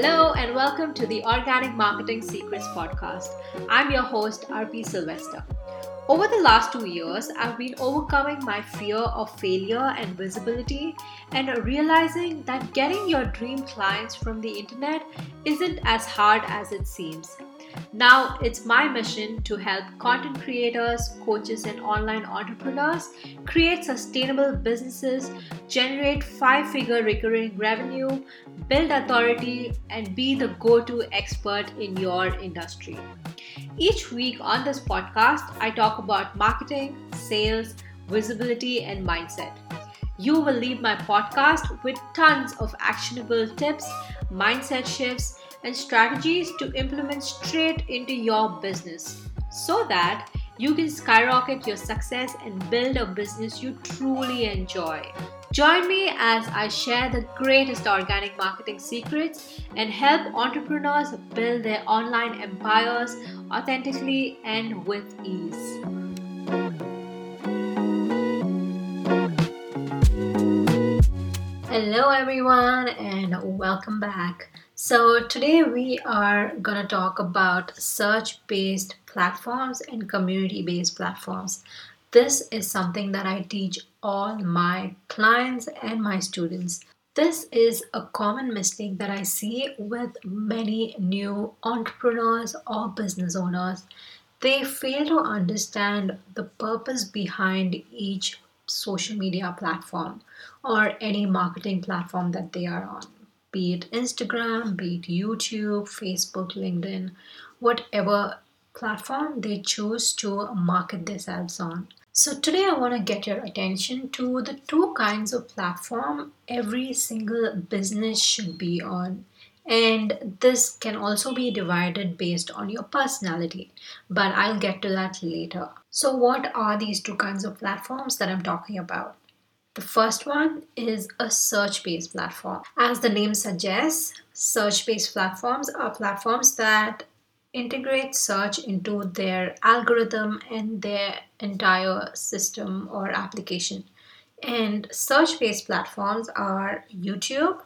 Hello, and welcome to the Organic Marketing Secrets podcast. I'm your host, RP Sylvester. Over the last two years, I've been overcoming my fear of failure and visibility and realizing that getting your dream clients from the internet isn't as hard as it seems. Now, it's my mission to help content creators, coaches, and online entrepreneurs create sustainable businesses, generate five figure recurring revenue, build authority, and be the go to expert in your industry. Each week on this podcast, I talk about marketing, sales, visibility, and mindset. You will leave my podcast with tons of actionable tips, mindset shifts, and strategies to implement straight into your business so that you can skyrocket your success and build a business you truly enjoy. Join me as I share the greatest organic marketing secrets and help entrepreneurs build their online empires authentically and with ease. Hello, everyone, and welcome back. So, today we are going to talk about search based platforms and community based platforms. This is something that I teach all my clients and my students. This is a common mistake that I see with many new entrepreneurs or business owners. They fail to understand the purpose behind each social media platform or any marketing platform that they are on be it Instagram, be it YouTube, Facebook, LinkedIn, whatever platform they choose to market themselves on. So today I want to get your attention to the two kinds of platform every single business should be on. And this can also be divided based on your personality, but I'll get to that later. So, what are these two kinds of platforms that I'm talking about? The first one is a search based platform. As the name suggests, search based platforms are platforms that integrate search into their algorithm and their entire system or application. And search based platforms are YouTube,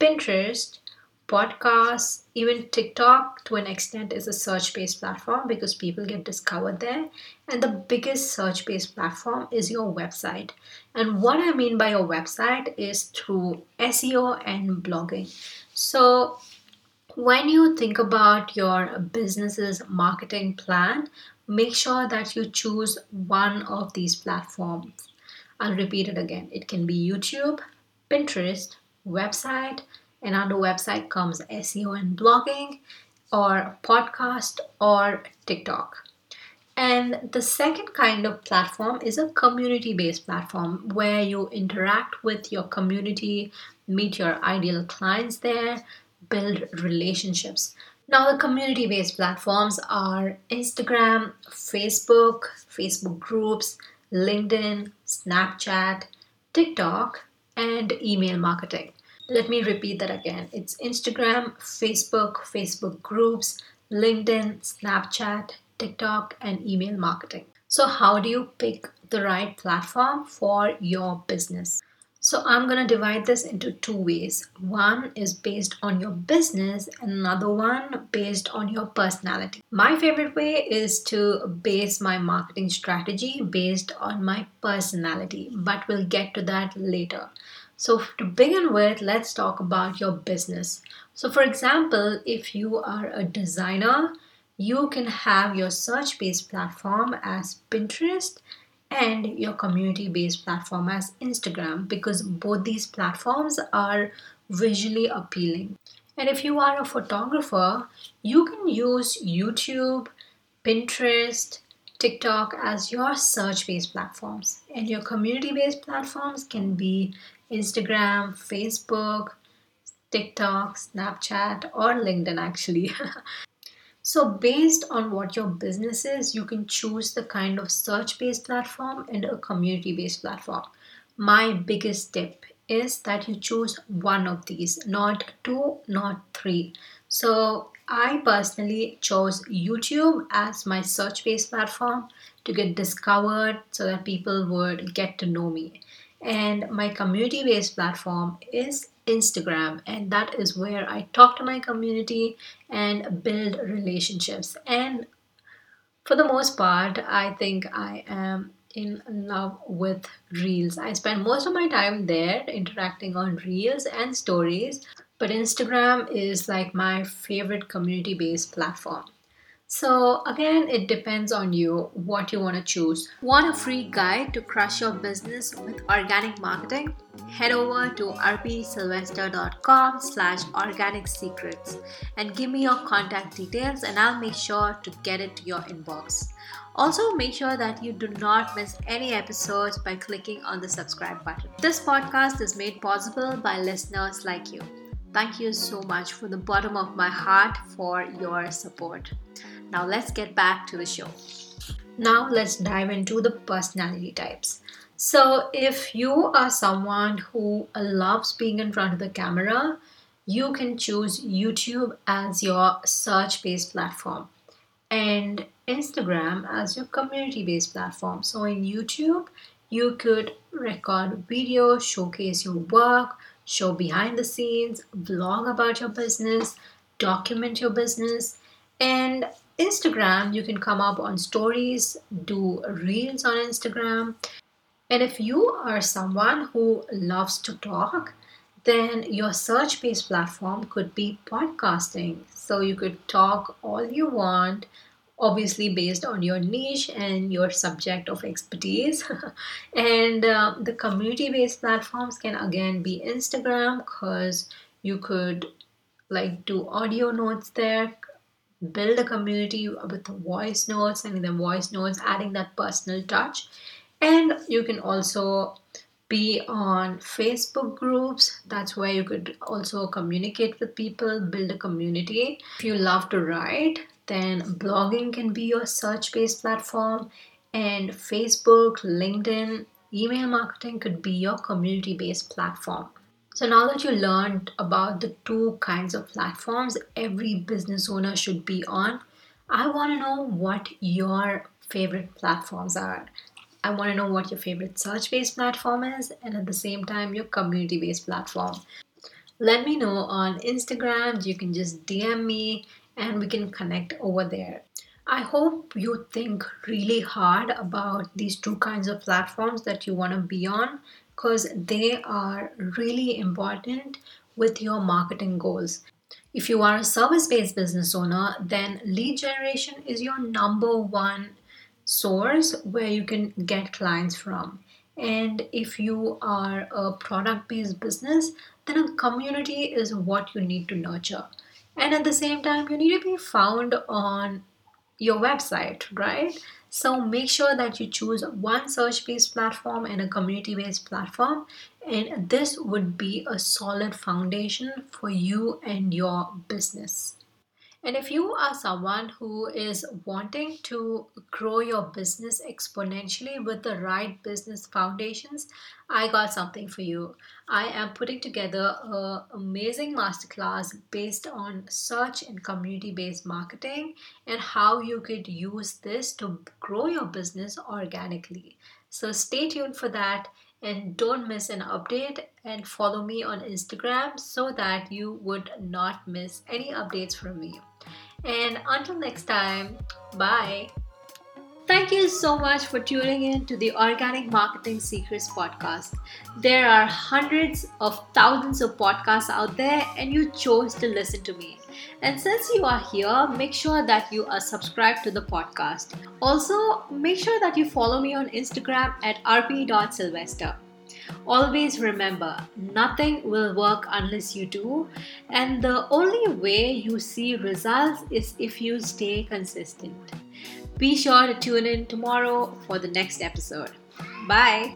Pinterest, podcasts, even TikTok to an extent is a search based platform because people get discovered there. And the biggest search based platform is your website. And what I mean by your website is through SEO and blogging. So, when you think about your business's marketing plan, make sure that you choose one of these platforms. I'll repeat it again. It can be YouTube, Pinterest, website, and under website comes SEO and blogging, or podcast, or TikTok. And the second kind of platform is a community based platform where you interact with your community, meet your ideal clients there, build relationships. Now, the community based platforms are Instagram, Facebook, Facebook groups, LinkedIn, Snapchat, TikTok, and email marketing. Let me repeat that again. It's Instagram, Facebook, Facebook groups, LinkedIn, Snapchat, TikTok, and email marketing. So, how do you pick the right platform for your business? So, I'm going to divide this into two ways. One is based on your business, another one based on your personality. My favorite way is to base my marketing strategy based on my personality, but we'll get to that later. So, to begin with, let's talk about your business. So, for example, if you are a designer, you can have your search based platform as Pinterest and your community based platform as Instagram because both these platforms are visually appealing. And if you are a photographer, you can use YouTube, Pinterest, TikTok as your search based platforms. And your community based platforms can be Instagram, Facebook, TikTok, Snapchat, or LinkedIn actually. so, based on what your business is, you can choose the kind of search based platform and a community based platform. My biggest tip is that you choose one of these, not two, not three. So, I personally chose YouTube as my search based platform to get discovered so that people would get to know me. And my community based platform is Instagram, and that is where I talk to my community and build relationships. And for the most part, I think I am in love with Reels. I spend most of my time there interacting on Reels and stories, but Instagram is like my favorite community based platform. So, again, it depends on you what you want to choose. Want a free guide to crush your business with organic marketing? Head over to rpsylvester.com slash organic secrets and give me your contact details and I'll make sure to get it to your inbox. Also, make sure that you do not miss any episodes by clicking on the subscribe button. This podcast is made possible by listeners like you. Thank you so much from the bottom of my heart for your support. Now let's get back to the show. Now let's dive into the personality types. So, if you are someone who loves being in front of the camera, you can choose YouTube as your search based platform and Instagram as your community based platform. So, in YouTube, you could record videos, showcase your work, show behind the scenes, vlog about your business, document your business, and Instagram, you can come up on stories, do reels on Instagram. And if you are someone who loves to talk, then your search based platform could be podcasting. So you could talk all you want, obviously based on your niche and your subject of expertise. and uh, the community based platforms can again be Instagram because you could like do audio notes there build a community with voice notes and the voice notes adding that personal touch. And you can also be on facebook groups. That's where you could also communicate with people build a community. If you love to write then blogging can be your search based platform. And facebook linkedin email marketing could be your community based platform so now that you learned about the two kinds of platforms every business owner should be on, I want to know what your favorite platforms are. I want to know what your favorite search based platform is, and at the same time, your community based platform. Let me know on Instagram. You can just DM me and we can connect over there. I hope you think really hard about these two kinds of platforms that you want to be on because they are really important with your marketing goals. If you are a service based business owner, then lead generation is your number one source where you can get clients from. And if you are a product based business, then a community is what you need to nurture. And at the same time, you need to be found on your website, right? So make sure that you choose one search based platform and a community based platform, and this would be a solid foundation for you and your business. And if you are someone who is wanting to grow your business exponentially with the right business foundations, I got something for you. I am putting together an amazing masterclass based on search and community based marketing and how you could use this to grow your business organically. So stay tuned for that and don't miss an update and follow me on Instagram so that you would not miss any updates from me. And until next time, bye. Thank you so much for tuning in to the Organic Marketing Secrets podcast. There are hundreds of thousands of podcasts out there, and you chose to listen to me. And since you are here, make sure that you are subscribed to the podcast. Also, make sure that you follow me on Instagram at rp.sylvester. Always remember, nothing will work unless you do, and the only way you see results is if you stay consistent. Be sure to tune in tomorrow for the next episode. Bye.